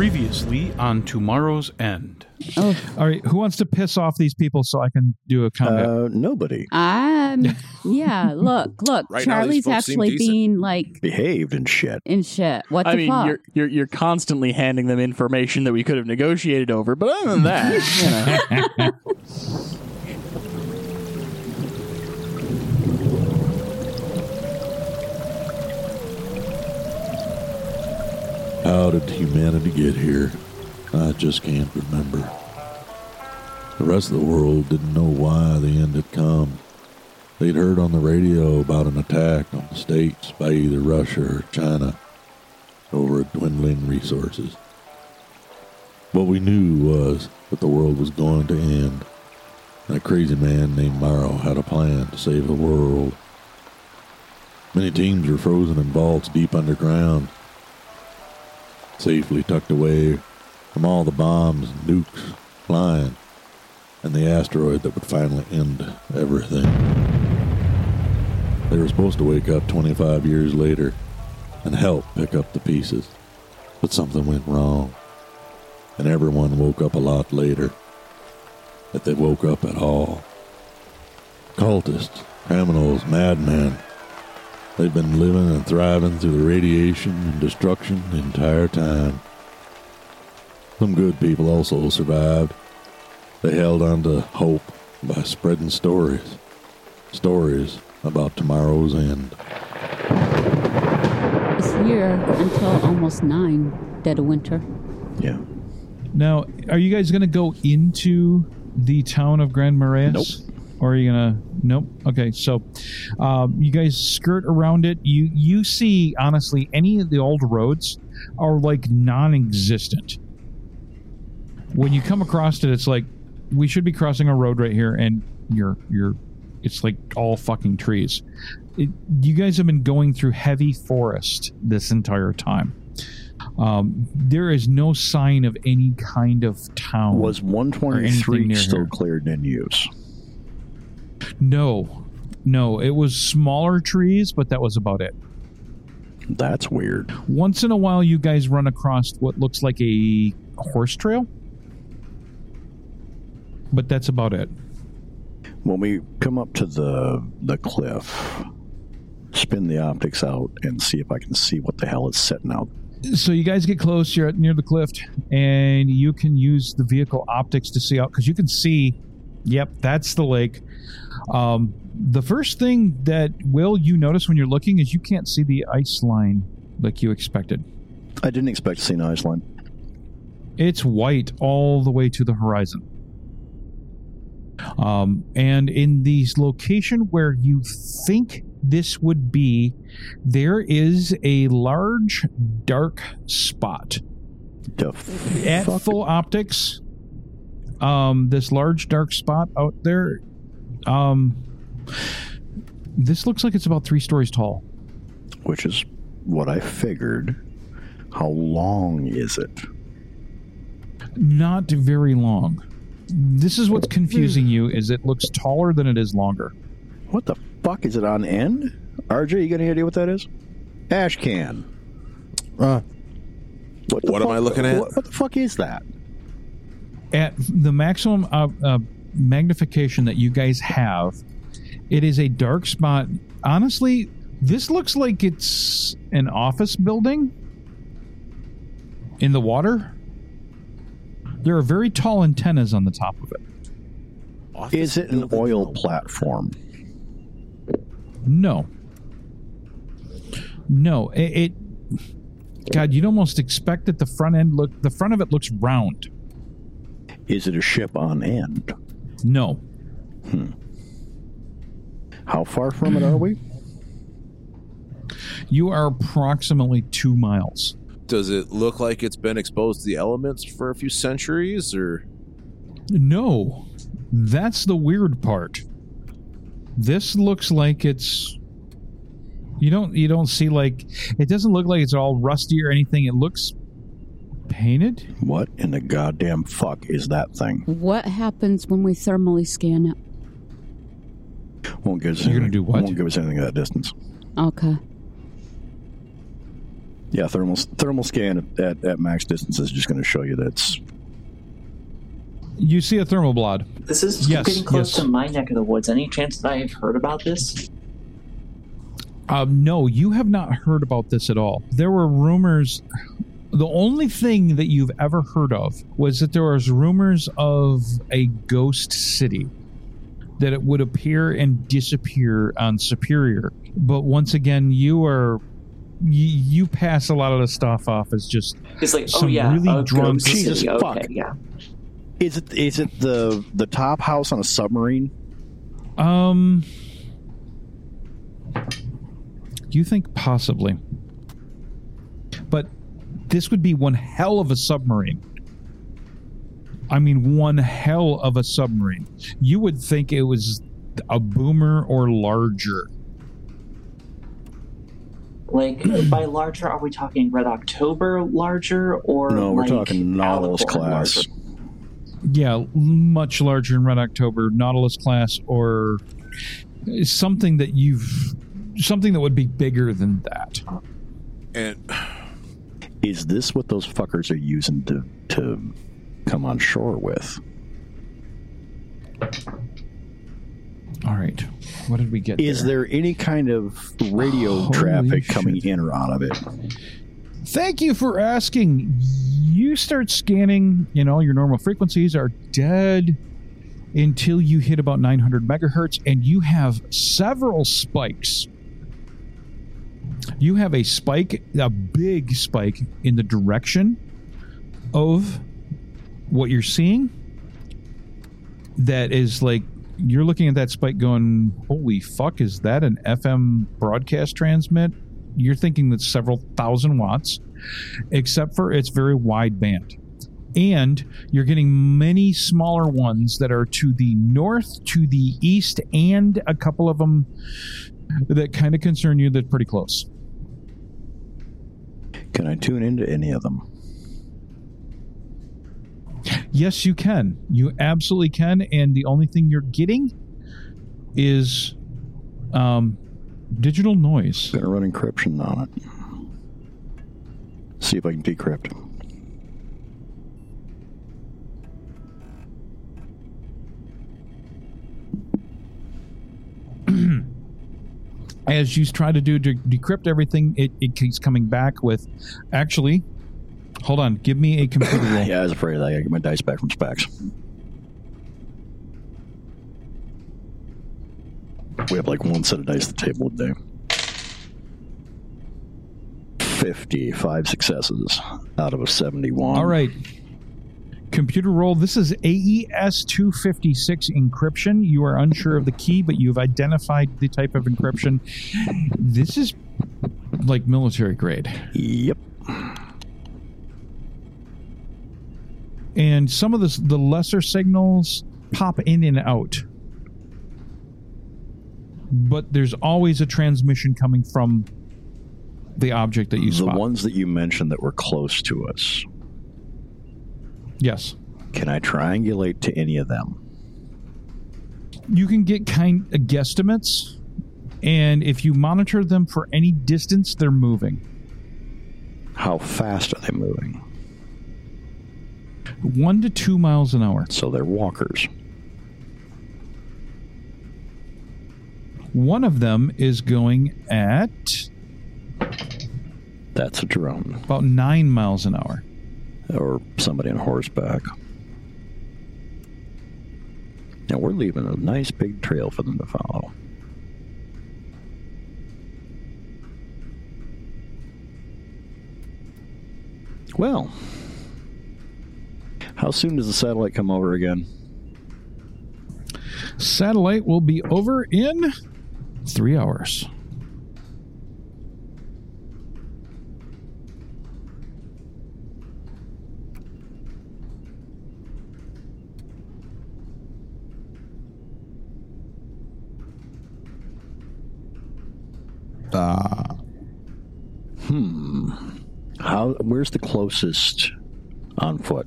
Previously on Tomorrow's End. Oh, All right, who wants to piss off these people so I can do a combat? Uh, nobody um, yeah. Look, look. Right Charlie's actually being like behaved and shit. in shit. What I the mean, fuck? you're, you're you're constantly handing them information that we could have negotiated over, but other than that, you know. How did humanity get here? I just can't remember. The rest of the world didn't know why the end had come. They'd heard on the radio about an attack on the states by either Russia or China over dwindling resources. What we knew was that the world was going to end, and a crazy man named Morrow had a plan to save the world. Many teams were frozen in vaults deep underground, safely tucked away from all the bombs and nukes flying, and the asteroid that would finally end everything. They were supposed to wake up 25 years later and help pick up the pieces, but something went wrong, and everyone woke up a lot later. If they woke up at all. Cultists, criminals, madmen. They've been living and thriving through the radiation and destruction the entire time. Some good people also survived. They held on to hope by spreading stories. Stories about tomorrow's end. it's here until almost nine, dead of winter. Yeah. now, are you guys going to go into the town of Grand Marais? Nope. Or are you gonna? Nope. Okay, so um, you guys skirt around it. You you see honestly, any of the old roads are like non-existent. When you come across it, it's like we should be crossing a road right here, and you're you're it's like all fucking trees. It, you guys have been going through heavy forest this entire time. Um, there is no sign of any kind of town. Was 123 still here. cleared and in use? No, no. It was smaller trees, but that was about it. That's weird. Once in a while, you guys run across what looks like a horse trail, but that's about it. When we come up to the the cliff, spin the optics out and see if I can see what the hell is setting out. So you guys get close. You're at near the cliff, and you can use the vehicle optics to see out because you can see. Yep, that's the lake. Um, the first thing that will you notice when you're looking is you can't see the ice line like you expected. I didn't expect to see an ice line. It's white all the way to the horizon. Um, and in the location where you think this would be, there is a large dark spot The at full optics. Um, this large dark spot out there. Um, this looks like it's about three stories tall. which is what I figured. How long is it? Not very long. This is what's confusing you: is it looks taller than it is longer. What the fuck is it on end? RJ, you got any idea what that is? Ash can. Uh, What, the What am I looking at? What, what the fuck is that? at the maximum uh, uh, magnification that you guys have, it is a dark spot. Honestly, this looks like it's an office building in the water. There are very tall antennas on the top of it. office Is it an oil on platform? No, no, it. it God, you'd almost expect that the front end look. The front of it looks round. Is it a ship on end? No, How far from it are we? you are approximately two miles. Does it look like it's been exposed to the elements for a few centuries, or No, that's the weird part. This looks like it's. You don't. You don't see like. It doesn't look like it's all rusty or anything. It looks painted. What in the goddamn fuck is that thing? What happens when we thermally scan it? Won't give us You're gonna anything- do what? Won't give us anything at that distance. Okay. Yeah, thermal thermal scan at, at, at max distance is just going to show you that it's You see a thermal blot. This is Yes, getting close yes. to my neck of the woods. Any chance that I've heard about this? Um, no, you have not heard about this at all. There were rumors. The only thing that you've ever heard of was that there was rumors of a ghost city that it would appear and disappear on Superior. But once again, you are you, you pass a lot of the stuff off as just It's like, oh Some yeah, really a drunk- Jesus. Okay, fuck. yeah. is it is it the the top house on a submarine? um. You think possibly, but this would be one hell of a submarine. I mean, one hell of a submarine. You would think it was a boomer or larger. Like by larger, are we talking Red October larger or No, we're like talking Nautilus Alicorn class. larger? Yeah, much larger in Red October, Nautilus class, or something that you've something that would be bigger than that. And Is this what those fuckers are using to to come on shore with? All right, what did we get? Is there any kind of radio Holy traffic coming shit. in or out of it? Thank you for asking. You start scanning, you know, your normal frequencies are dead until you hit about 900 megahertz, and you have several spikes. You have a spike, a big spike in the direction of what you're seeing. That is like you're looking at that spike going, Holy fuck, is that an FM broadcast transmit? you're thinking that's several thousand watts, except for it's very wide band. And you're getting many smaller ones that are to the north, to the east, and a couple of them that kind of concern you that pretty close. Can I tune into any of them? Yes, you can. You absolutely can. And the only thing you're getting is um, digital noise. Gonna run encryption on it. See if I can decrypt. As you try to do to decrypt everything, it, it keeps coming back with actually. Hold on, give me a computer roll. Yeah, I was afraid of that. I get my dice back from Specs. We have like one set of dice at the table today. 55 successes out of a 71. All right. Computer roll. This is AES 256 encryption. You are unsure of the key, but you've identified the type of encryption. This is like military grade. Yep. And some of the, the lesser signals pop in and out. But there's always a transmission coming from the object that you The spot. ones that you mentioned that were close to us, yes. can I triangulate to any of them? you can get kind of guesstimates and if you monitor them for any distance they're moving How fast are they moving? one to two miles an hour So they're walkers. one of them is going at That's a drone. about nine miles an hour Or somebody on horseback. Now we're leaving a nice big trail for them to follow. Well, how soon does the satellite come over again? satellite will be over in three hours How? Where's the closest on foot?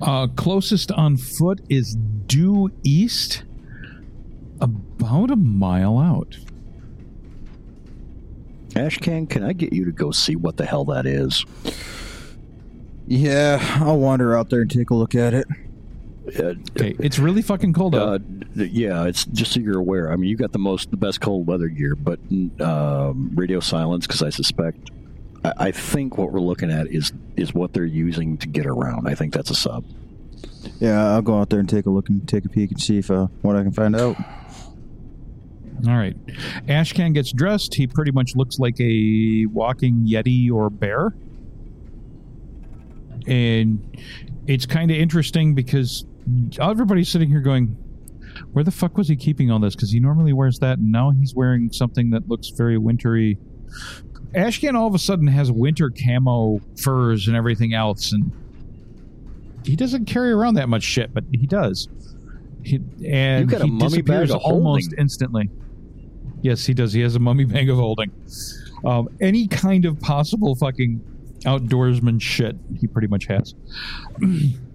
uh, closest on foot is due east about a mile out Ashcan, can I get you to go see what the hell that is? Yeah, I'll wander out there and take a look at it. Uh, Okay, it's really fucking cold out. uh, d- yeah, it's just so you're aware. I mean, you got the most, the best cold weather gear, but um, radio silence because I suspect. I, I think what we're looking at is is what they're using to get around. I think that's a sub. Yeah, I'll go out there and take a look and take a peek and see if uh, what I can find out. All right. Ashcan gets dressed. He pretty much looks like a walking Yeti or bear. And it's kind of interesting because everybody's sitting here going, where the fuck was he keeping all this? Because he normally wears that, and now he's wearing something that looks very wintry. Ashcan all of a sudden has winter camo furs and everything else, and he doesn't carry around that much shit, but he does. He, and he mummy disappears almost holding. instantly. Yes, he does. He has a mummy bag of holding. Um, any kind of possible fucking outdoorsman shit, he pretty much has.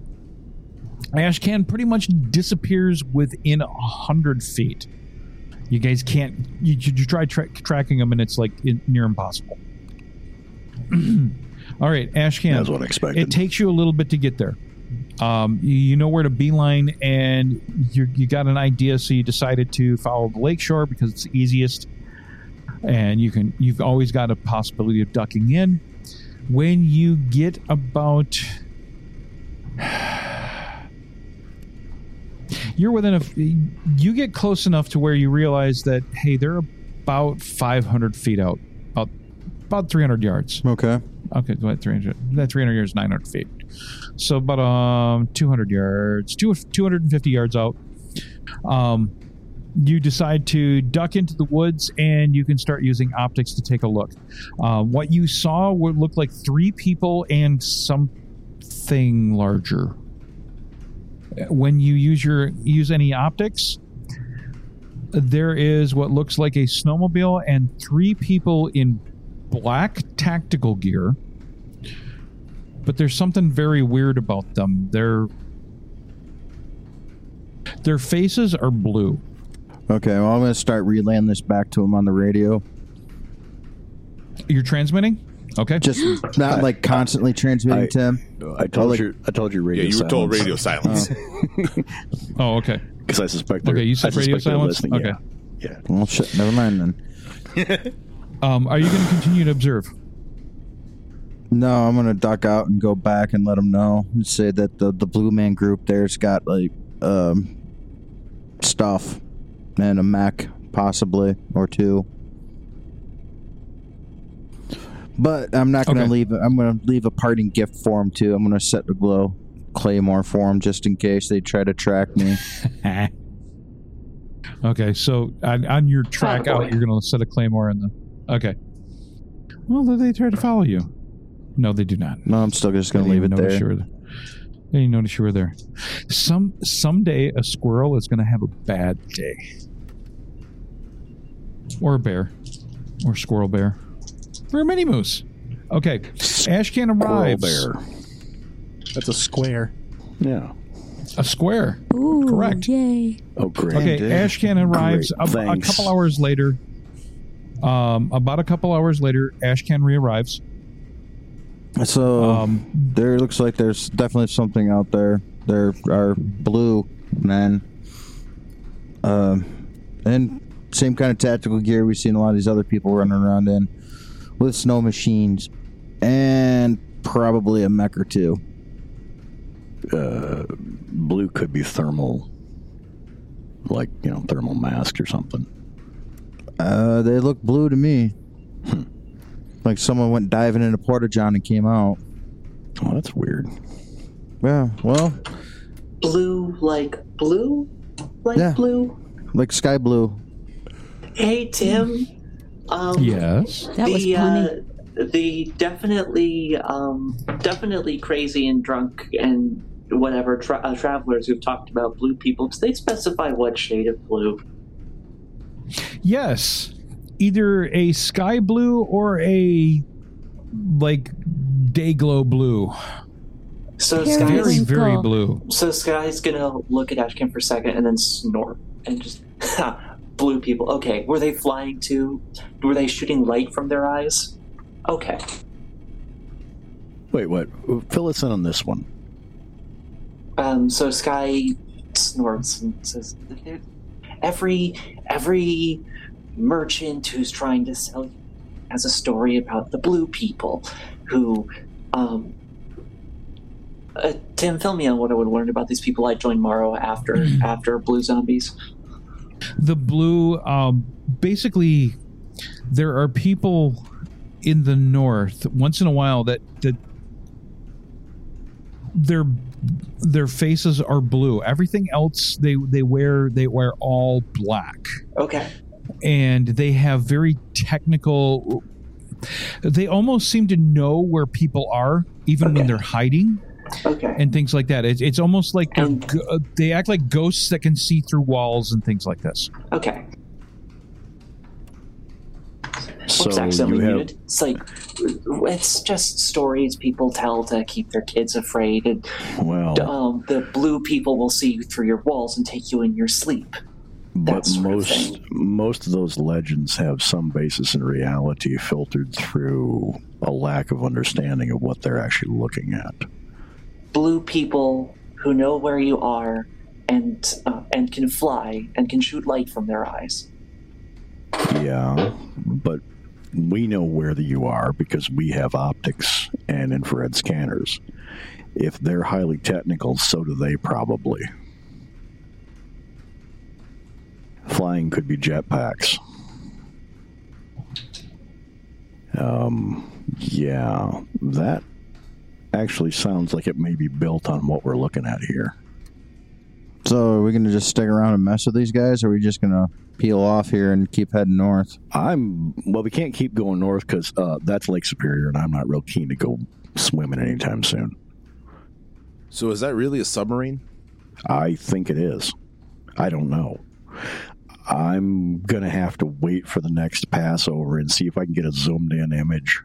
Ashcan pretty much disappears within a hundred feet. You guys can't. You, you try tra- tracking them, and it's like near impossible. All right, Ashcan. That's what I expected. It takes you a little bit to get there. Um, you- you know where to beeline, and you you got an idea, so you decided to follow the lakeshore because it's the easiest, and you can. You've always got a possibility of ducking in. When you get about, you're within a. You get close enough to where you realize that hey, they're about 500 feet out, about about 300 yards. Okay. Okay, what 300? That 300 yards, 900 feet. So about um 200 yards, two, 250 yards out. Um, you decide to duck into the woods, and you can start using optics to take a look. Uh, what you saw would look like three people and something larger. When you use your use any optics, there is what looks like a snowmobile and three people in black tactical gear. But there's something very weird about them. Their their faces are blue. Okay, well, I'm going to start relaying this back to him on the radio. You're transmitting? Okay. Just not like constantly transmitting I- to him. I told like- you. I told you radio. Yeah, radio. you were told silence. radio silence. oh, okay. because I suspect. They're, Okay, you said I radio silence? Okay. Yeah. yeah. Well, shit, never mind then. Um, are you going to continue to observe? No, I'm gonna duck out and go back and let them know and say that the the Blue Man Group there's got like um stuff and a mech possibly or two. But I'm not gonna Okay. leave. I'm gonna leave a parting gift for him too. I'm gonna set the glow claymore for him just in case they try to track me. okay, so on, on your track Oh, out, you're going to set a claymore in the. Okay. Well, do they try to follow you? No, they do not. No, I'm still just gonna leave it notice there. You were there. They didn't notice you were there. Some someday a squirrel is going to have a bad day, or a bear, or squirrel bear, or a mini moose. Okay, Ashcan Coral arrives. bear. That's a square. Yeah. A square. Ooh, Correct. Yay. Oh, great. Okay, dude. Ashcan arrives Great, a, a couple hours later. Um, about a couple hours later, Ashcan re-arrives. So Um, there looks like there's definitely something out there. There are blue men. Um, and same kind of tactical gear we've seen a lot of these other people running around in with snow machines and probably a mech or two. Uh, blue could be thermal, like you know, thermal mask or something. Uh, they look blue to me. Like someone went diving in a porta john and came out. Oh, that's weird. Yeah, well, Blue like blue? Like Yeah. blue? like sky blue. Hey Tim. Um yes. That was the punny. uh, the definitely um definitely crazy and drunk and whatever tra- uh, travelers who've talked about blue people do they specify what shade of blue Yes. Either a sky blue or a like day glow blue. so Very Very, Sky's, Twinkle. very blue. so Sky's gonna look at Ashcan for a second and then snort and just blue people. Okay, were they flying too? Were they shooting light from their eyes? Okay. Wait, what? Fill us in on this one. Um, so Sky snorts and says, "Every every merchant who's trying to sell you has a story about the blue people who." Um, uh, Tim, fill me on what I would learn about these people. I joined Morrow after after Blue Zombies. The blue um basically there are people in the north once in a while that that their their faces are blue. Everything else they they wear they wear all black. Okay. and they have very technical they almost seem to know where people are even when they're hiding Okay. and things like that it's, it's almost like they're And- uh, they act like ghosts that can see through walls and things like this Okay. So Whoops, accidentally you have muted. It's like it's just stories people tell to keep their kids afraid, and well, um, the blue people will see you through your walls and take you in your sleep. but that of most most of those legends have some basis in reality, filtered through a lack of understanding of what they're actually looking at. Blue people who know where you are and uh, and can fly and can shoot light from their eyes. Yeah, but we know where the you are because we have optics and infrared scanners. If they're highly technical, so do they probably. Flying could be jetpacks. Um, yeah, that actually sounds like it may be built on what we're looking at here. So are we gonna just stick around and mess with these guys, or are we just gonna peel off here and keep heading north? I'm well. We can't keep going north because uh, that's Lake Superior, and I'm not real keen to go swimming anytime soon. So is that really a submarine? I think it is. I don't know. I'm gonna have to wait for the next Passover and see if I can get a zoomed in image.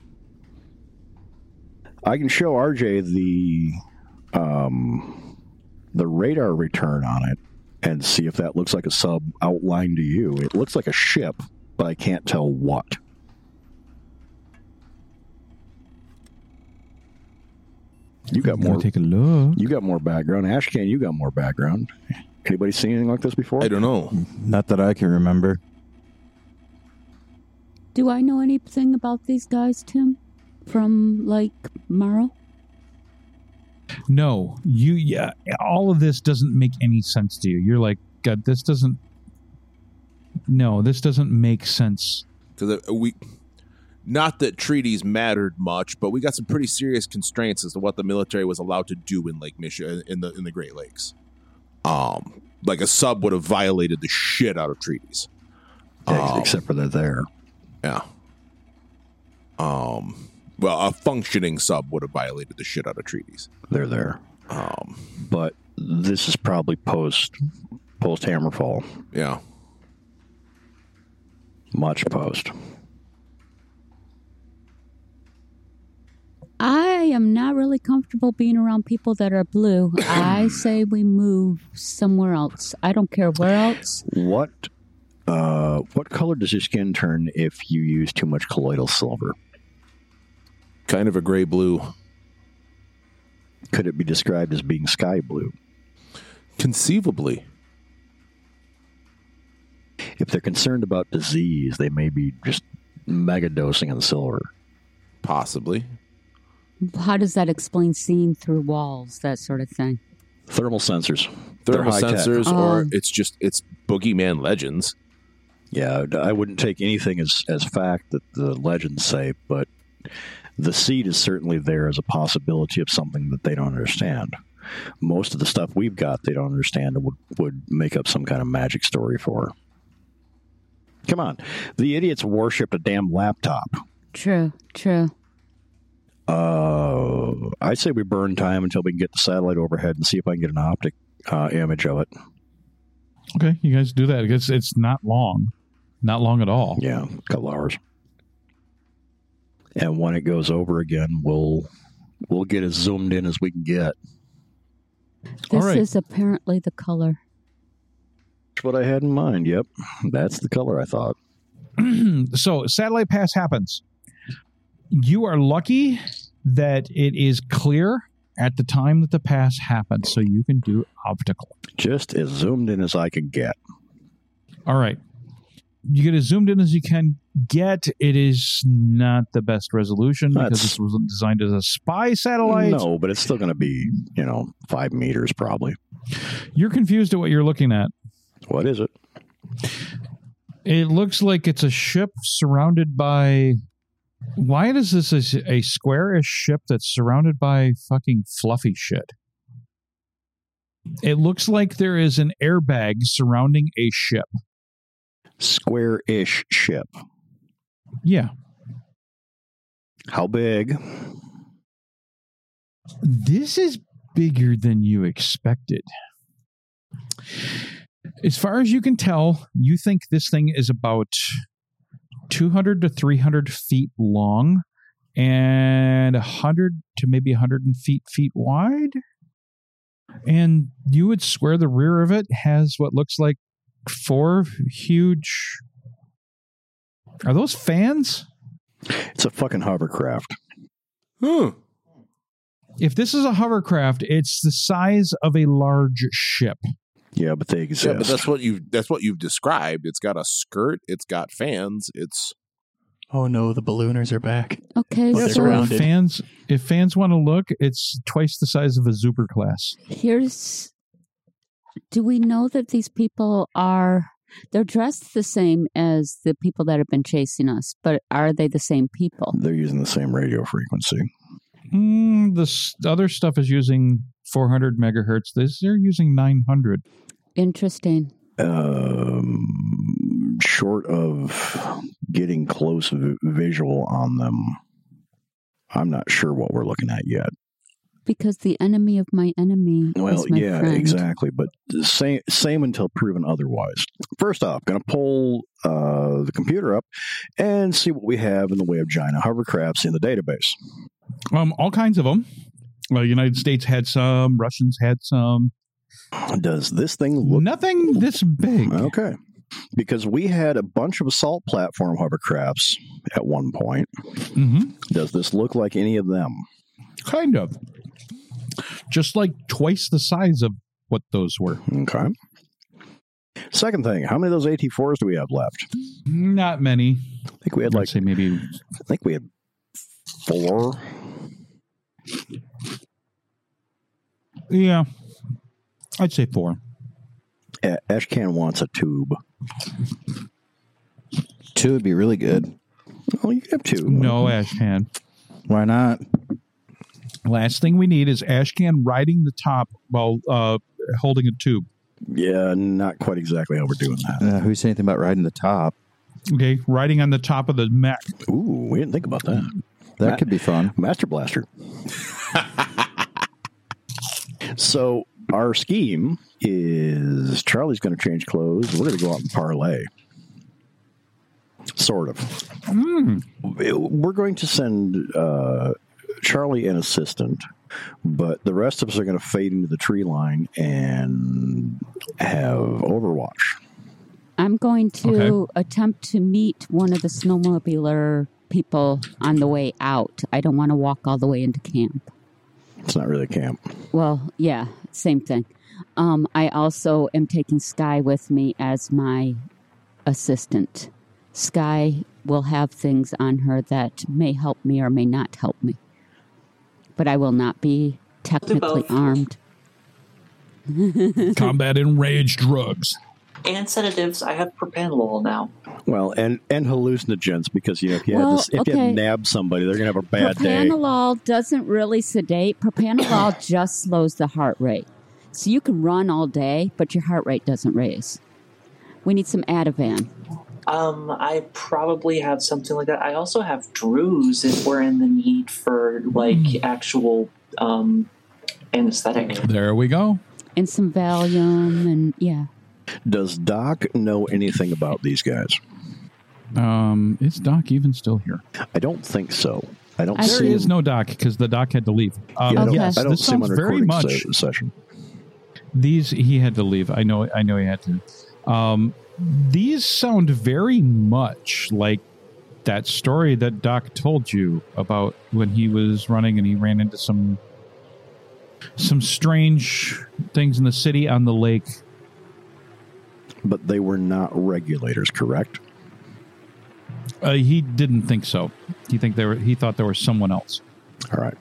I can show RJ the um, the radar return on it and see if that looks like a sub outline to you. It looks like a ship, but I can't tell what. You got more. take a look You got more background. Ashcan, you got more background. Anybody seen anything like this before? I don't know. Not that I can remember. Do I know anything about these guys, Tim? From like Morrow? No, you yeah, all of this doesn't make any sense to you. You're like, God, this doesn't. No, this doesn't make sense. Because we, not that treaties mattered much, but we got some pretty serious constraints as to what the military was allowed to do in Lake Michigan in the in the Great Lakes. Um, like a sub would have violated the shit out of treaties. Ex- Um, Except for they're there. Yeah. Um. Well, a functioning sub would have violated the shit out of treaties. They're there. Um. But this is probably post post Hammerfall. Yeah. Much post. I am not really comfortable being around people that are blue. I say we move somewhere else. I don't care where else. What uh what color does your skin turn if you use too much colloidal silver? Kind of a gray blue. Could it be described as being sky blue? Conceivably. If they're concerned about disease, they may be just mega dosing on silver. Possibly. How does that explain seeing through walls, that sort of thing? Thermal sensors. Thermal high-tech. sensors, or Oh. it's just it's boogeyman legends. Yeah, I wouldn't take anything as, as fact that the legends say, but the seed is certainly there as a possibility of something that they don't understand. Most of the stuff we've got, they don't understand and would, would make up some kind of magic story for. Come on. The idiots worshipped a damn laptop. True, true. Uh, I say we burn time until we can get the satellite overhead and see if I can get an optic uh, image of it. Okay, you guys do that. It's it's not long, not long at all. Yeah, a couple hours. And when it goes over again, we'll we'll get as zoomed in as we can get. This right. is apparently the color. That's what I had in mind. Yep, that's the color I thought. so satellite pass happens. You are lucky that it is clear at the time that the pass happens, so you can do optical. Just as zoomed in as I could get. All right. You get as zoomed in as you can get. It is not the best resolution because this was designed as a spy satellite. No, but it's still going to be, you know, five meters probably. You're confused at what you're looking at. What is it? It looks like it's a ship surrounded by. Why is this a, a squarish ship that's surrounded by fucking fluffy shit? It looks like there is an airbag surrounding a ship. Square-ish ship. Yeah. How big? This is bigger than you expected. As far as you can tell, you think this thing is about 200 to 300 feet long and 100 to maybe 100 feet feet wide. And you would swear the rear of it has what looks like four huge. Are those fans? It's a fucking hovercraft. Hmm. If this is a hovercraft, it's the size of a large ship. Yeah, but they exist. Yeah, but that's what you that's what you've described. It's got a skirt. It's got fans. It's Oh no, the ballooners are back. Okay, Well, they're So so round. if fans, if fans want to look, it's twice the size of a Zubr class. here's. Do we know that these people are? They're dressed the same as the people that have been chasing us, but are they the same people? They're using the same radio frequency. Mm, the other stuff is using 400 megahertz. This they're using 900. Interesting. Um, short of getting close v- visual on them, I'm not sure what we're looking at yet. Because the enemy of my enemy Well, is my yeah, friend. exactly. But same, same until proven otherwise. First off, going to pull uh, the computer up and see what we have in the way of giant hovercrafts in the database. Um, all kinds of them. Well, United States had some. Russians had some. Does this thing look Nothing this big. okay? Because we had a bunch of assault platform hovercrafts at one point. hmm Does this look like any of them? Kind of. Just like twice the size of what those were. Okay. Second thing, how many of those AT4s do we have left? Not many. I think we had I'd like say maybe I think we had four. yeah. I'd say four. A- Ashcan wants a tube. Two would be really good. Well, you have two. No Ashcan. Why not? Last thing we need is Ashcan riding the top while uh, holding a tube. Yeah, not quite exactly how we're doing that. Uh, who said anything about riding the top? Okay, riding on the top of the mech. Ooh, we didn't think about that. That Matt- could be fun. Master Blaster. so our scheme is Charlie's going to change clothes. We're going to go out and parley. Sort of. Mm. We're going to send uh, Charlie an assistant, but the rest of us are going to fade into the tree line and have Overwatch. I'm going to Okay. attempt to meet one of the snowmobiler people on the way out. I don't want to walk all the way into camp. It's not really a camp. Well, yeah, same thing. Um, I also am taking Sky with me as my assistant. Sky will have things on her that may help me or may not help me. But I will not be technically armed. Combat enraged drugs. And sedatives, I have propanolol now. Well, and and hallucinogens because you know if you Well, had this, if you okay. had nabbed somebody, they're going to have a bad day. Propanolol doesn't really sedate. Propanolol just slows the heart rate. So you can run all day, but your heart rate doesn't raise. We need some Ativan. Um, I probably have something like that. I also have Drews if we're in the need for like actual um, anesthetic. There we go. and some Valium, and yeah. Does Doc know anything about these guys? Um, is Doc even still here? I don't think so. I don't I There see do. is no Doc because the Doc had to leave. Um, Yeah, I don't, Yes, I don't this see sounds on very much. session. These he had to leave. I know. I know he had to. Um, these sound very much like that story that Doc told you about when he was running and he ran into some some strange things in the city on the lake. But they were not regulators, correct? Uh, he didn't think so. He think there were, he thought there was someone else. All right.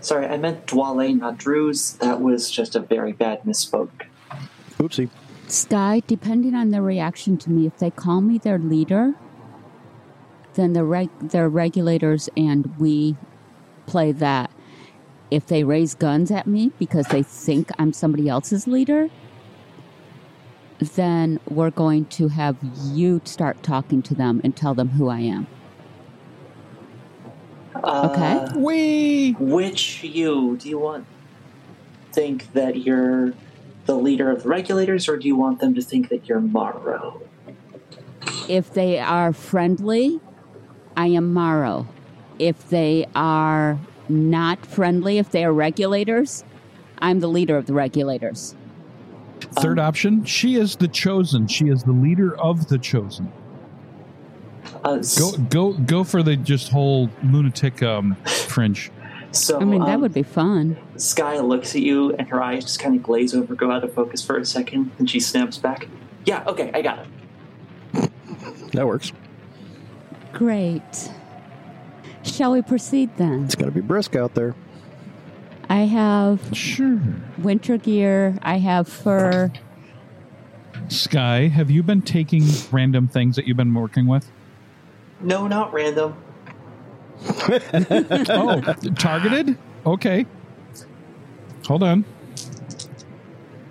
Sorry, I meant Dwale, not Drews. That was just a very bad misspoke. Oopsie. Sky, depending on their reaction to me, if they call me their leader, then the reg- they're regulators and we play that. If they raise guns at me because they think I'm somebody else's leader, then we're going to have you start talking to them and tell them who I am. Uh, Okay. We Which you do you want think that you're the leader of the regulators, or do you want them to think that you're Morrow? If they are friendly, I am Morrow. If they are not friendly, if they are regulators, I'm the leader of the regulators. third option. She is the chosen. She is the leader of the chosen. Uh, Go go go for the just whole lunatic um, fringe. So I mean, that um, would be fun. Sky looks at you, and her eyes just kind of glaze over, go out of focus for a second, and she snaps back. Yeah, okay, I got it. That works. Great. Shall we proceed then? It's going to be brisk out there. I have Sure. winter gear, I have fur. Sky, have you been taking random things that you've been working with? No, not random. Oh, targeted? Okay. Hold on.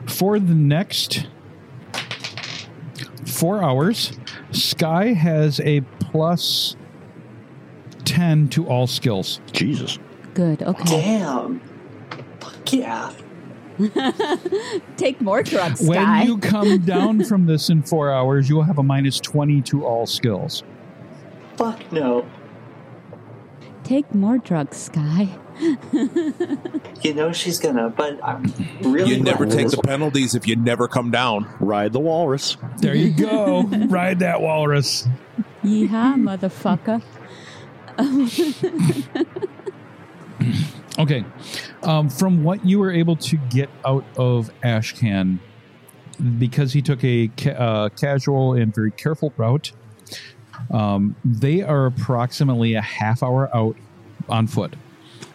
For the next four hours, Sky has a plus 10 to all skills. Jesus. Good, okay. Damn. Fuck yeah. Take more drugs, When Sky. you come down from this in four hours, you will have a minus 20 to all skills. Fuck no. Take more drugs, Sky. You know she's gonna, but I'm really You never take the penalties if you never come down. Ride the walrus. There you go. Ride that walrus. Yeehaw, motherfucker. Okay. Um, from what you were able to get out of Ashcan, because he took a ca- uh, casual and very careful route, um, they are approximately a half hour out on foot.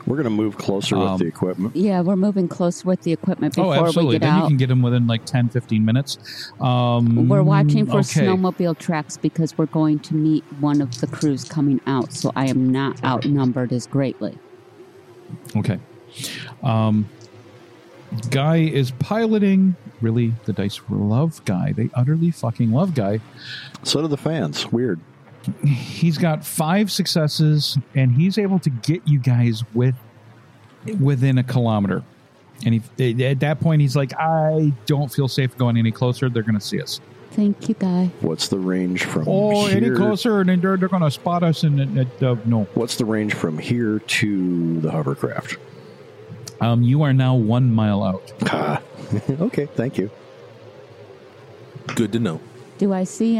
We're going to move closer Um, with the equipment. Yeah, we're moving close with the equipment oh, before we absolutely. get Then you out. can get them within like 10, 15 minutes. Um, We're watching for okay. snowmobile tracks because we're going to meet one of the crews coming out, so I am not outnumbered as greatly. Okay. Um, guy is piloting. Really, the dice love guy. They utterly fucking love guy. So do the fans. Weird. He's got five successes and he's able to get you guys with within a kilometer and he, at that point he's like i don't feel safe going any closer they're going to see us Thank you, Guy. What's the range from oh here? any closer and they're, they're going to spot us and, and, and, uh, no What's the range from here to the hovercraft? um, you are now one mile out Ah. okay, thank you. Good to know. Do I see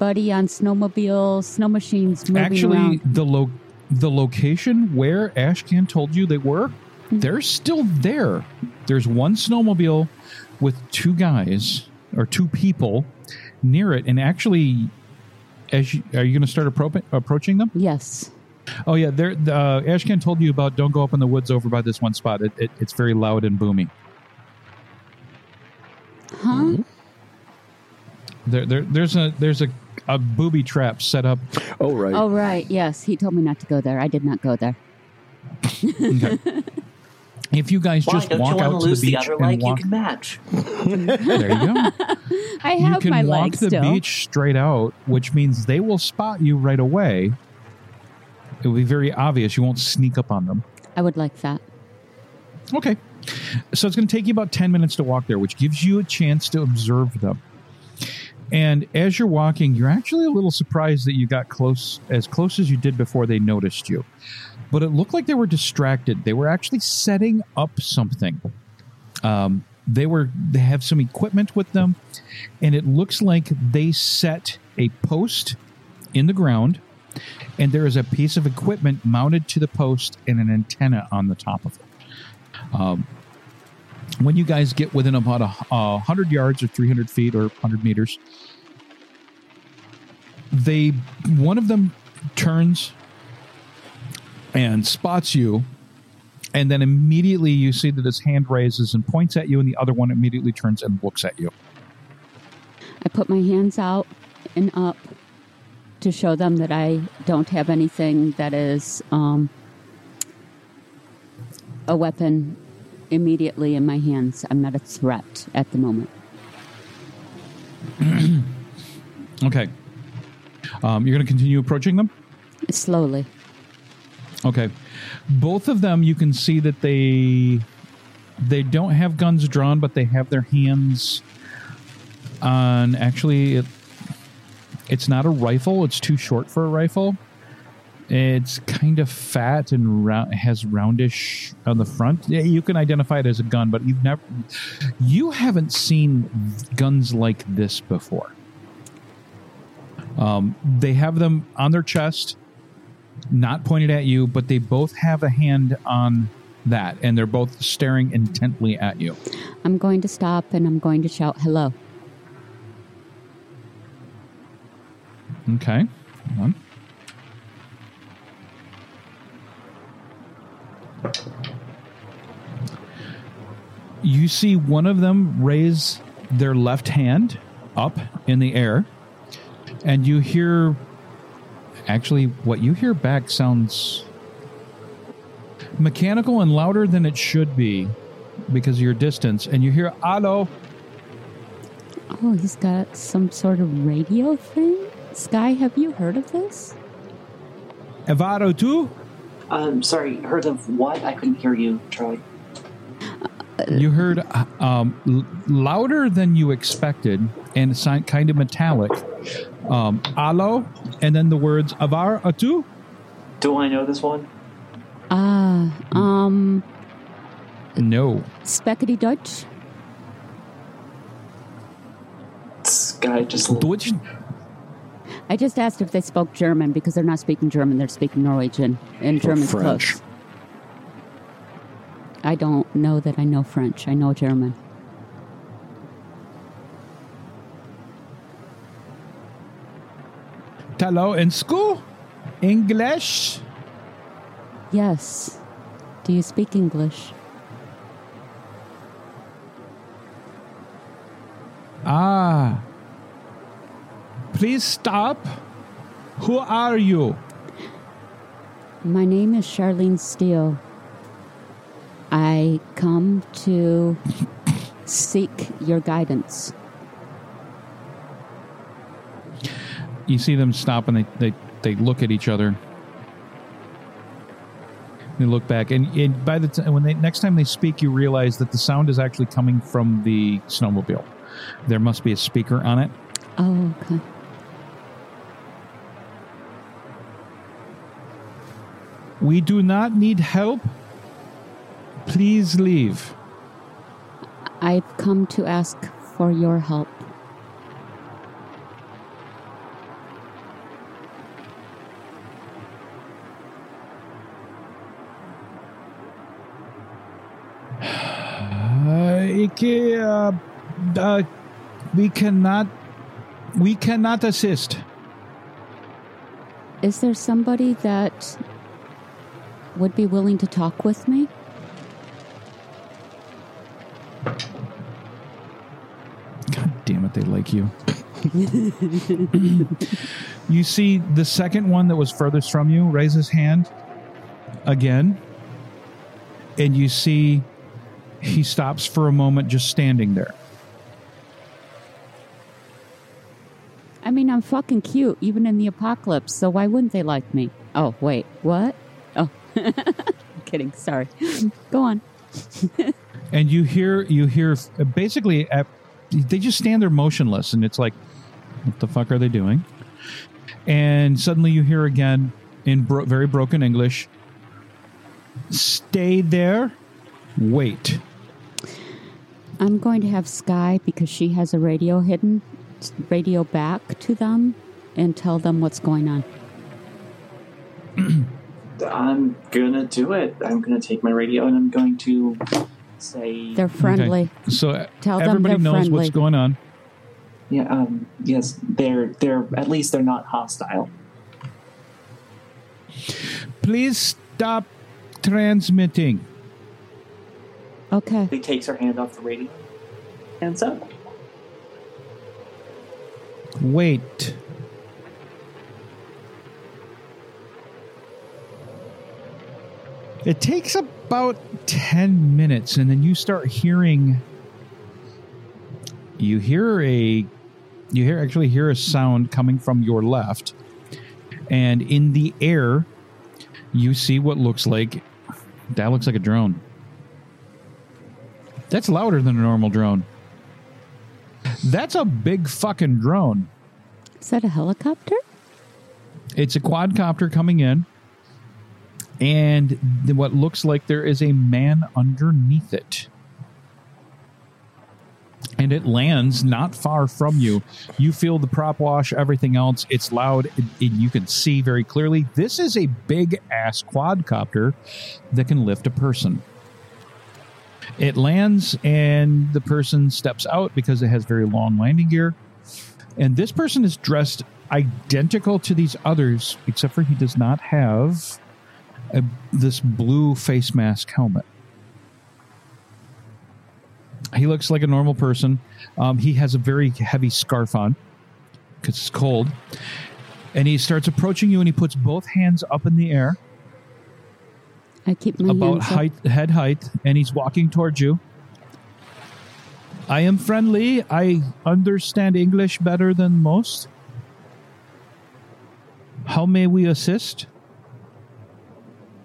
anybody on snowmobile, snow machines moving actually around? the lo- the location where ashcan told you they were they're still there there's one snowmobile with two guys or two people near it and actually as you, are you going to start appro- approaching them Yes. oh yeah they're uh, ashcan told you about don't go up in the woods over by this one spot it, it, it's very loud and booming Huh? There, there there's a there's a, a booby trap set up Oh, right. Oh, right. Yes. He told me not to go there. I did not go there. okay. if you guys Why just don't walk want out to lose the the beach other and leg? You walk can match. there you go I have you have can my walk legs the still. beach straight out, which means they will spot you right away. It will be very obvious. You won't sneak up on them. I would like that. Okay. So it's going to take you about 10 minutes to walk there, which gives you a chance to observe them. And as you're walking, you're actually a little surprised that you got close, as close as you did before they noticed you. But it looked like they were distracted. They were actually setting up something. Um, they were they have some equipment with them, and it looks like they set a post in the ground, and there is a piece of equipment mounted to the post and an antenna on the top of it. Um, when you guys get within about a, a hundred yards or three hundred feet or hundred meters, they one of them turns and spots you and then immediately you see that his hand raises and points at you and the other one immediately turns and looks at you. I put my hands out and up to show them that I don't have anything that is um, a weapon immediately in my hands. I'm not a threat at the moment. okay um, you're going to continue approaching them Slowly. okay both of them you can see that they they don't have guns drawn but they have their hands on actually it, it's not a rifle it's too short for a rifle it's kind of fat and rou- has roundish on the front yeah, you can identify it as a gun but you've never you haven't seen guns like this before um, they have them on their chest not pointed at you, but they both have a hand on that, and they're both staring intently at you. I'm going to stop and I'm going to shout hello. Okay. Hold on. You see one of them raise their left hand up in the air, and you hear actually what you hear back sounds mechanical and louder than it should be because of your distance, and you hear "Allo." Oh, he's got some sort of radio thing? Sky, have you heard of this? Evaro too? Um, sorry, heard of what? I couldn't hear you, Troy. You heard uh, um, l- louder than you expected and si- kind of metallic. Um, Allo, and then the words Avar Atu. Do I know this one? Ah, um, No. Speckety Dutch? This guy just Which, I just asked if they spoke German because they're not speaking German, they're speaking Norwegian. And German's French. close. I don't know that I know French. I know German. hello in school? English? Yes. Do you speak English? Ah. Please stop. Who are you? My name is Charlene Steele. I come to seek your guidance. You see them stop and they, they, they look at each other. They look back, and, and by the time when they next time they speak, you realize that the sound is actually coming from the snowmobile. There must be a speaker on it. Oh, okay. We do not need help. Please leave. I've come to ask for your help. Uh, uh, uh, we cannot. We cannot assist. Is there somebody that would be willing to talk with me? God damn it, they like you. you see the second one that was furthest from you raise his hand again, and you see he stops for a moment just standing there. I mean, I'm fucking cute, even in the apocalypse, so why wouldn't they like me? Oh, wait, what? Oh, kidding. Sorry. Go on. and you hear you hear basically at, they just stand there motionless and it's like what the fuck are they doing and suddenly you hear again in bro- very broken english stay there wait I'm going to have Sky because she has a radio hidden, radio back to them and tell them what's going on. I'm gonna do it. I'm gonna take my radio and I'm going to say, They're friendly. Okay. So uh, Tell them everybody they're knows friendly. what's going on. yeah, um, yes, they're they're at least they're not hostile. Please stop transmitting. Okay. He takes her hand off the radio. Hands up. Wait. It takes about 10 minutes, and then you start hearing. You hear a. You hear actually hear a sound coming from your left, and in the air, you see what looks like. That looks like a drone. That's louder than a normal drone. That's a big fucking drone. Is that a helicopter? It's a quadcopter coming in, and what looks like there is a man underneath it. And it lands not far from you. You feel the prop wash, everything else. It's loud, and you can see very clearly. This is a big ass quadcopter that can lift a person. It lands, and the person steps out because it has very long landing gear. And this person is dressed identical to these others, except for he does not have a, this blue face mask helmet. He looks like a normal person. Um, he has a very heavy scarf on because it's cold. And he starts approaching you and he puts both hands up in the air, I keep my about height, head height, and he's walking towards you. I am friendly. I understand English better than most. How may we assist?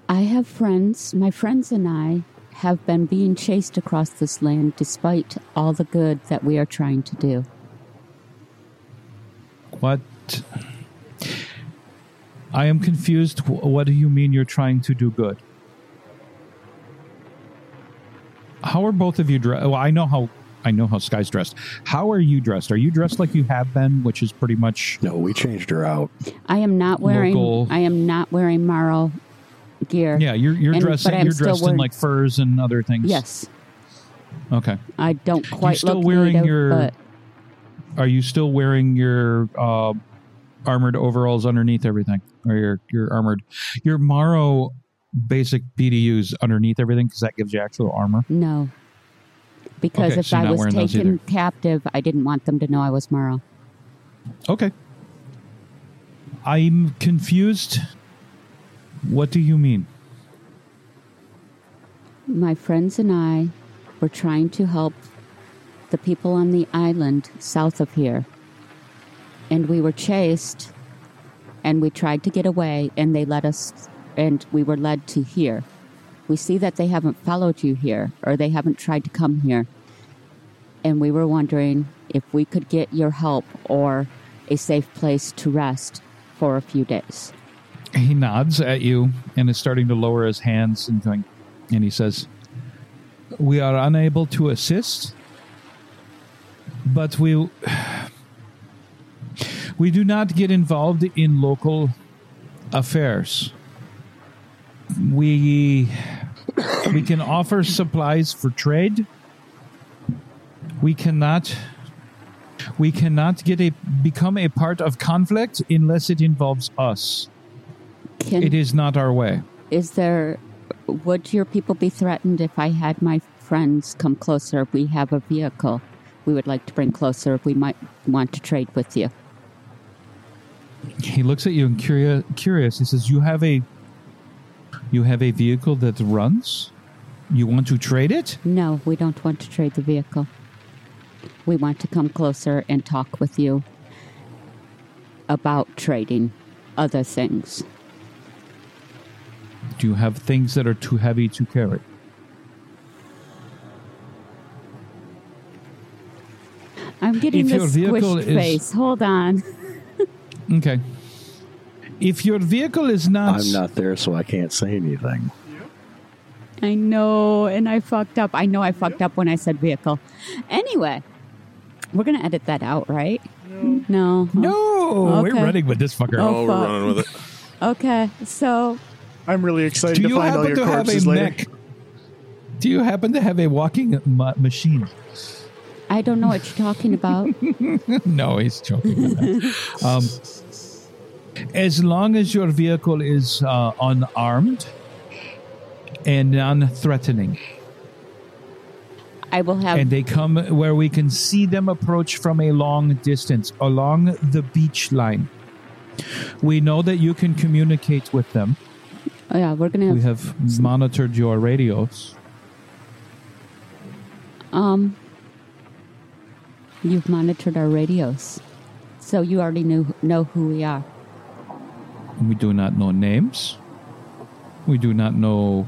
I have friends. My friends and I have been being chased across this land despite all the good that we are trying to do. What? I am confused. What do you mean you're trying to do good? How are both of you dressed? Well, I know how I know how Sky's dressed. How are you dressed? Are you dressed like you have been, which is pretty much No, we changed her out. I am not wearing. Local- I am not wearing Morrow gear. yeah. You're you're And- dressed you're dressed in like furs and other things. Yes, Okay. I don't quite You still look wearing your- but Are you still wearing your uh, armored overalls underneath everything, or your your armored your Morrow basic BDUs underneath everything because that gives you actual armor? no. Because Okay, if so I was taken captive, I didn't want them to know I was Morrow. Okay. I'm confused. What do you mean? My friends and I were trying to help the people on the island south of here. And we were chased and we tried to get away and they let us and we were led to here. We see that they haven't followed you here or they haven't tried to come here. And we were wondering if we could get your help or a safe place to rest for a few days. He nods at you and is starting to lower his hands and going, and he says, "We are unable to assist, but we we do not get involved in local affairs. We we can offer supplies for trade. We cannot." We cannot get a become a part of conflict unless it involves us. Can, It is not our way. Is there, would your people be threatened if I had my friends come closer? We have a vehicle we would like to bring closer. We might want to trade with you. He looks at you and curious. Curious. He says, "You have a, you have a vehicle that runs. You want to trade it? No, we don't want to trade the vehicle. We want to come closer and talk with you about trading other things. Do you have things that are too heavy to carry? I'm getting If your this vehicle squished is- face. Hold on. Okay. If your vehicle is not, I'm not there, so I can't say anything. I know, and I fucked up. I know I fucked up when I said vehicle. Anyway, we're gonna edit that out, right? No. No, we're running with this fucker. Oh, Oh, we're running with it. Okay, so I'm really excited Do to you find all happen your to have a corpses later. mech? Do you happen to have a walking ma- machine? I don't know what you're talking about. no, he's joking. um, as long as your vehicle is uh, unarmed and non-threatening, I will have. and they come where we can see them approach from a long distance along the beach line. We know that you can communicate with them. Oh, yeah, we're gonna Have We have. monitored your radios. Um, you've monitored our radios, so you already knew know who we are. We do not know names. We do not know.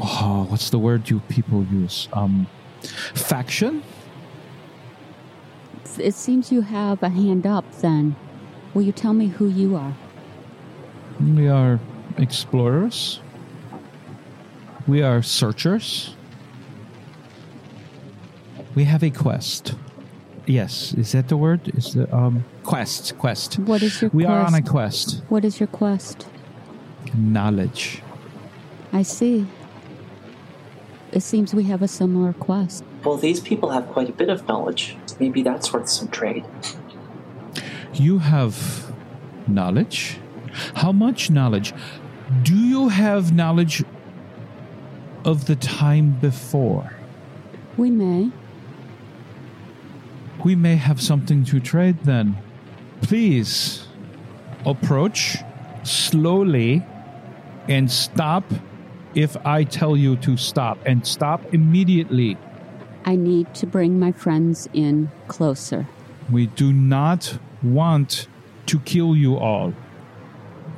Oh, what's the word you people use? Um, faction. It seems you have a hand up. Then, will you tell me who you are? We are explorers. We are searchers. We have a quest. Yes, is that the word? Is the um quest? Quest. What is your quest? We quest? are on a quest. What is your quest? Knowledge. I see. It seems we have a similar quest. Well, these people have quite a bit of knowledge. Maybe that's worth some trade. You have knowledge? How much knowledge? Do you have knowledge of the time before? We may. We may have something to trade then. Please approach slowly and stop if I tell you to stop. And stop immediately. I need to bring my friends in closer. We do not want to kill you all,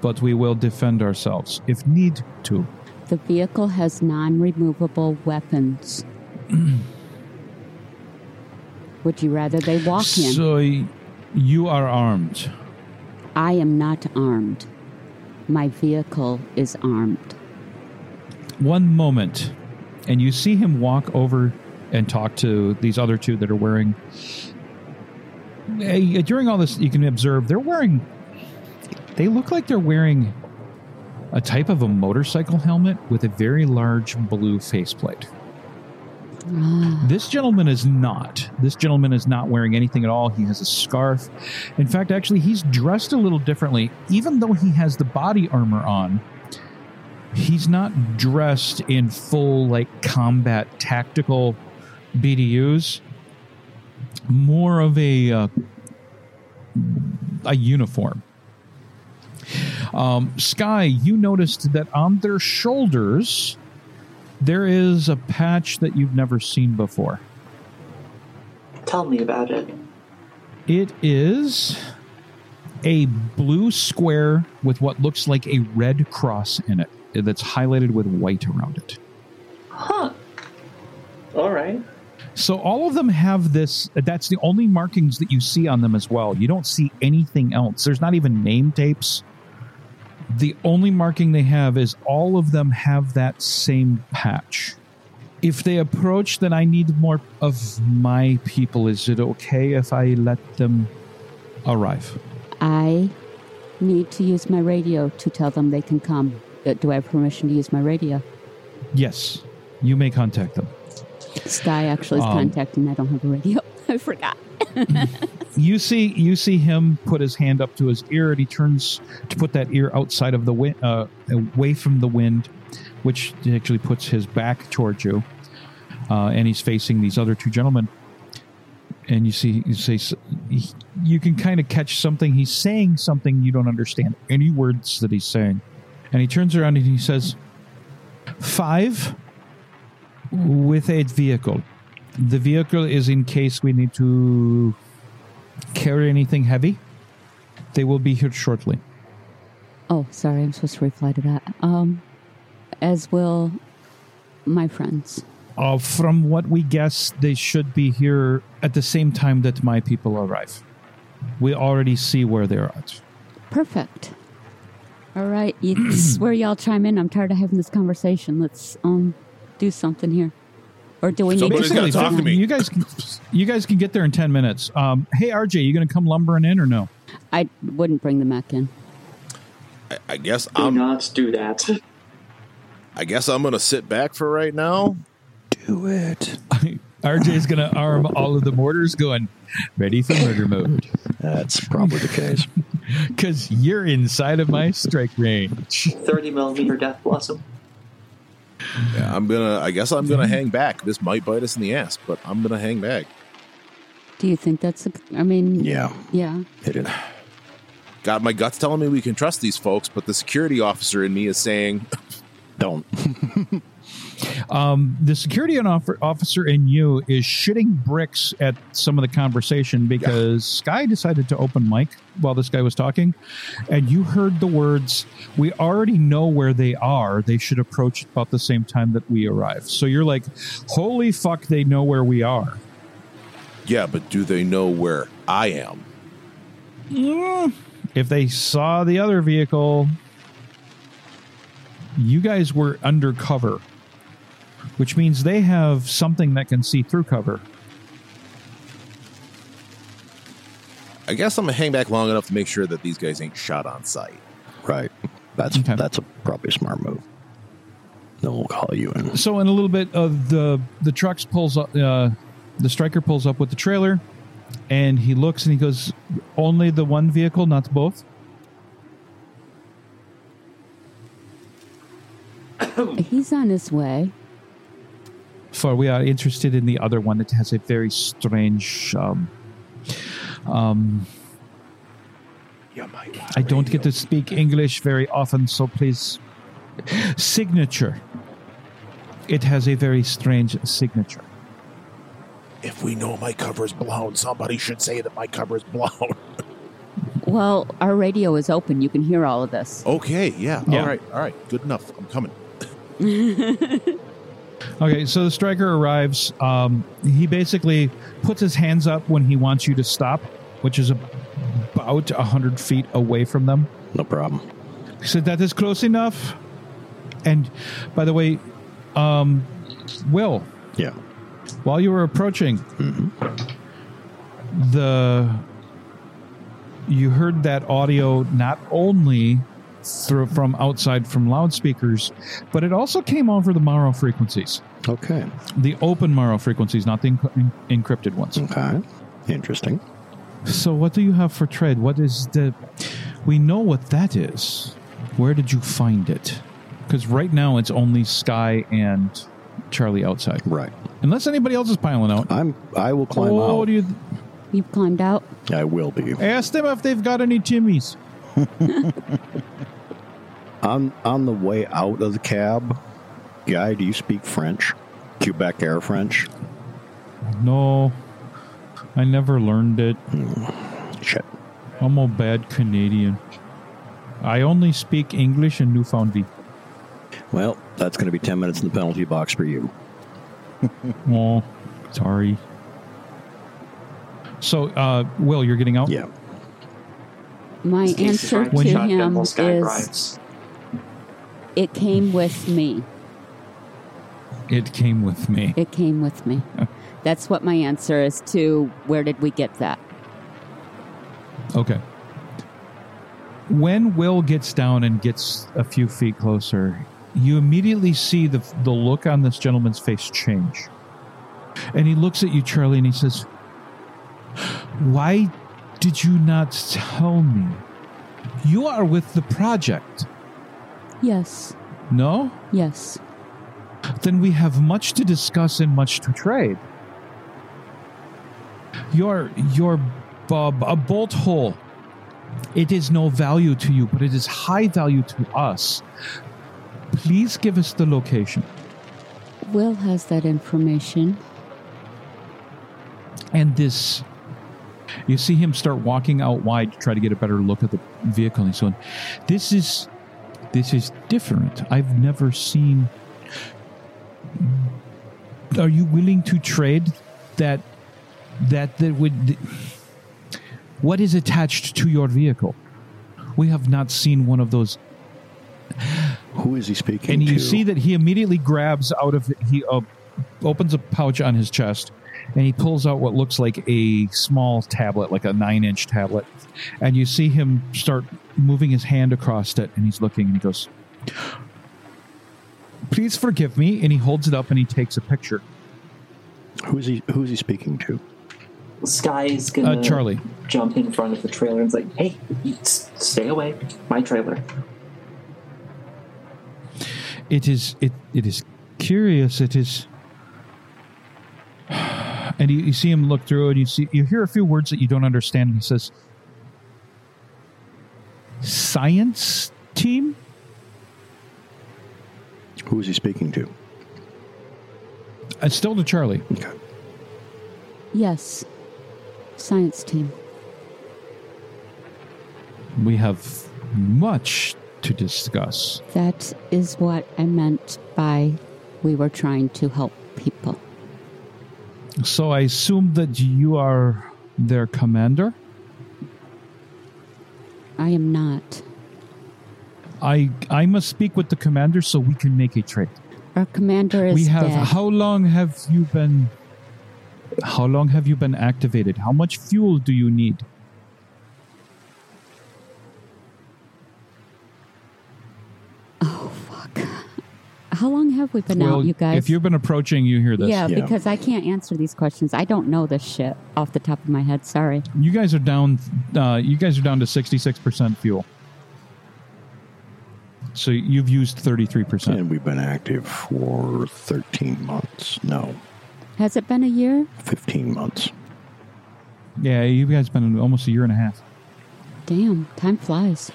but we will defend ourselves if need to. The vehicle has non removable weapons. Would you rather they walk in? So you are armed. I am not armed. My vehicle is armed. One moment, and you see him walk over and talk to these other two that are wearing. During all this, you can observe they're wearing. They look like they're wearing a type of a motorcycle helmet with a very large blue faceplate. This gentleman is not. This gentleman is not wearing anything at all. He has a scarf. In fact, actually, he's dressed a little differently. Even though he has the body armor on, he's not dressed in full, like, combat tactical BDUs. More of a, uh, a uniform. Um, Sky, you noticed that on their shoulders there is a patch that you've never seen before. Tell me about it. It is a blue square with what looks like a red cross in it that's highlighted with white around it. Huh. All right. So all of them have this. That's the only markings that you see on them as well. You don't see anything else. There's not even name tapes. The only marking they have is all of them have that same patch. If they approach, then I need more of my people. Is it okay if I let them arrive? I need to use my radio to tell them they can come. Uh, Do I have permission to use my radio? Yes, you may contact them. Sky actually is Um, contacting. I don't have a radio. I forgot. You see, you see him put his hand up to his ear, and he turns to put that ear outside of the wind, uh, away from the wind, which actually puts his back towards you, uh, and he's facing these other two gentlemen. And you see, you say, you can kind of catch something. He's saying something you don't understand any words that he's saying, and he turns around and he says, five with a vehicle. The vehicle is in case we need to carry anything heavy. They will be here shortly. Oh, sorry. I'm supposed to reply to that. Um, as will my friends. Uh, from what we guess, they should be here at the same time that my people arrive. We already see where they're at. Perfect. All right, is where y'all chime in. I'm tired of having this conversation. Let's um do something here, or do we Somebody's to? gotta talk to me. You guys, can, you guys can get there in ten minutes. Um, hey, RJ, you going to come lumbering in or no? I wouldn't bring the mech in. I, I guess Do I'm. not do that. I guess I'm gonna sit back for right now. Do it. RJ's going to arm all of the mortars, going ready for murder mode That's probably the case. because you're inside of my strike range. 30 millimeter death blossom. Yeah, I'm gonna. I guess I'm gonna hang back. This might bite us in the ass, but I'm gonna hang back. Do you think that's a? I mean, Yeah, yeah. it is. God, my gut's telling me we can trust these folks, but the security officer in me is saying, Don't. Um, the security officer in you is shitting bricks at some of the conversation because Sky decided to open mic while this guy was talking, and you heard the words, "We already know where they are. They should approach about the same time that we arrive." So you're like, "Holy fuck! They know where we are." "Yeah, but do they know where I am?" If they saw the other vehicle, you guys were undercover, which means they have something that can see through cover. I guess I'm gonna hang back long enough to make sure that these guys ain't shot on sight. Right. That's Okay. that's a probably a smart move. Then we'll call you in. So in a little bit of the the trucks pulls up, uh, the striker pulls up with the trailer, and he looks and he goes, "Only the one vehicle, not both." He's on his way. For we are interested in the other one that has a very strange. Um, um, I don't get to speak English very often, so please. Signature. It has a very strange signature. If we know my cover's blown, somebody should say that my cover's blown. Well, our radio is open. You can hear all of this. okay, yeah, Yeah. all right, all right, good enough. I'm coming. Okay, so the striker arrives. Um, he basically puts his hands up when he wants you to stop, which is about a hundred feet away from them. No problem. He said that is close enough. And by the way, um, Will, Yeah. while you were approaching, the you heard that audio not only through, from outside from loudspeakers, but it also came over the Morrow frequencies, Okay. the open Morrow frequencies, not the enc- encrypted ones. Okay. Interesting. So, what do you have for trade? What is the? We know what that is. Where did you find it? Because right now it's only Sky and Charlie outside, Right. unless anybody else is piling out. I'm. I will climb oh, out. do you You've climbed out. I will be. ask them if they've got any Timmies? On on the way out of the cab, guy, do you speak French? Quebec Air French? No, I never learned it. Shit. I'm a bad Canadian. I only speak English and Newfoundland. Well, that's going to be ten minutes in the penalty box for you. Oh, sorry. So, uh, Will, you're getting out. Yeah. My Stacy's answer to shotgun him is drives. it came with me. It came with me. It came with me. That's what my answer is to where did we get that? Okay. When Will gets down and gets a few feet closer, you immediately see the the look on this gentleman's face change. And he looks at you, Charlie, and he says, Why did you not tell me? You are with the project. Yes. No? Yes. Then we have much to discuss and much to trade. Your your uh, a bolt hole. It is no value to you, but it is high value to us. Please give us the location. Will has that information. And this, you see him start walking out wide to try to get a better look at the vehicle. And he's going, "This is, this is different. I've never seen. Are you willing to trade that? That that would. What is attached to your vehicle? We have not seen one of those Who is he speaking and you to? see that he immediately grabs out of he uh, opens a pouch on his chest and he pulls out what looks like a small tablet like a nine inch tablet and you see him start moving his hand across it and he's looking and he goes please forgive me and he holds it up and he takes a picture Who is he? Who is he speaking to? Sky's gonna uh, charlie jump in front of the trailer and is like, "Hey, stay away, my trailer." it is it it is curious it is and you, you see him look through and you see you hear a few words that you don't understand and he says science team Who is he speaking to? uh, still to charlie Okay. Yes. Science team. we have much to discuss That is what I meant by we were trying to help people. So i assume that you are their commander I am not. i i must speak with the commander so we can make a trade Our commander is we have dead. how long have you been how long have you been activated how much fuel do you need oh fuck. How long have we been well out, you guys? if you've been approaching you hear this yeah, Yeah. because I can't answer these questions. I don't know this shit off the top of my head. Sorry. you guys are down uh, you guys are down to 66% fuel so you've used 33% And we've been active for 13 months. No, Has it been a year? 15 months. yeah you guys been almost a year and a half Damn, time flies.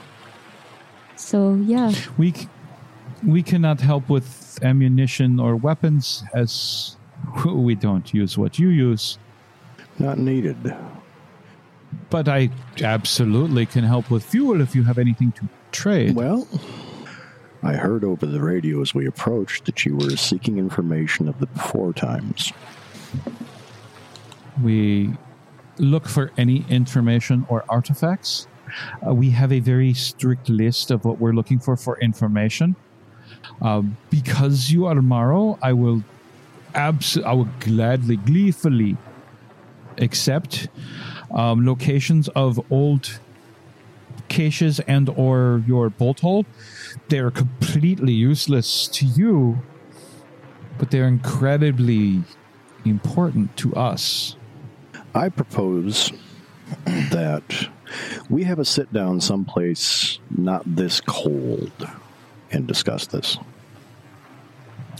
So yeah, we c- we cannot help with ammunition or weapons as we don't use what you use Not needed. but i absolutely can help with fuel if you have anything to trade Well, I heard over the radio as we approached that you were seeking information of the before times. we look for any information or artifacts. Uh, we have a very strict list of what we're looking for for information. Uh, because you are Morrow, I will abs- I will gladly, gleefully accept um, locations of old caches and or your bolt hole. They are completely useless to you, but they're incredibly important to us. I propose that we have a sit down someplace not this cold and discuss this.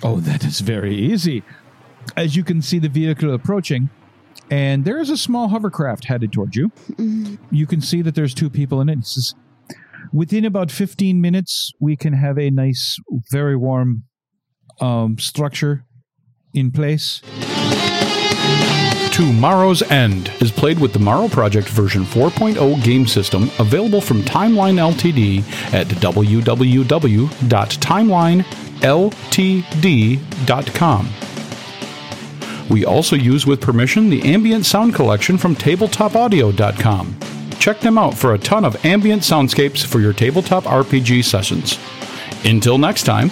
Oh, that is very easy. As you can see the vehicle approaching, and there is a small hovercraft headed towards you. You can see that there's two people in it. It says, within about 15 minutes, we can have a nice, very warm um, structure in place. Tomorrow's End is played with the Morrow Project version 4.0 game system available from Timeline Ltd at www.timelineltd.com. We also use with permission the ambient sound collection from tabletopaudio.com. Check them out for a ton of ambient soundscapes for your tabletop RPG sessions. Until next time,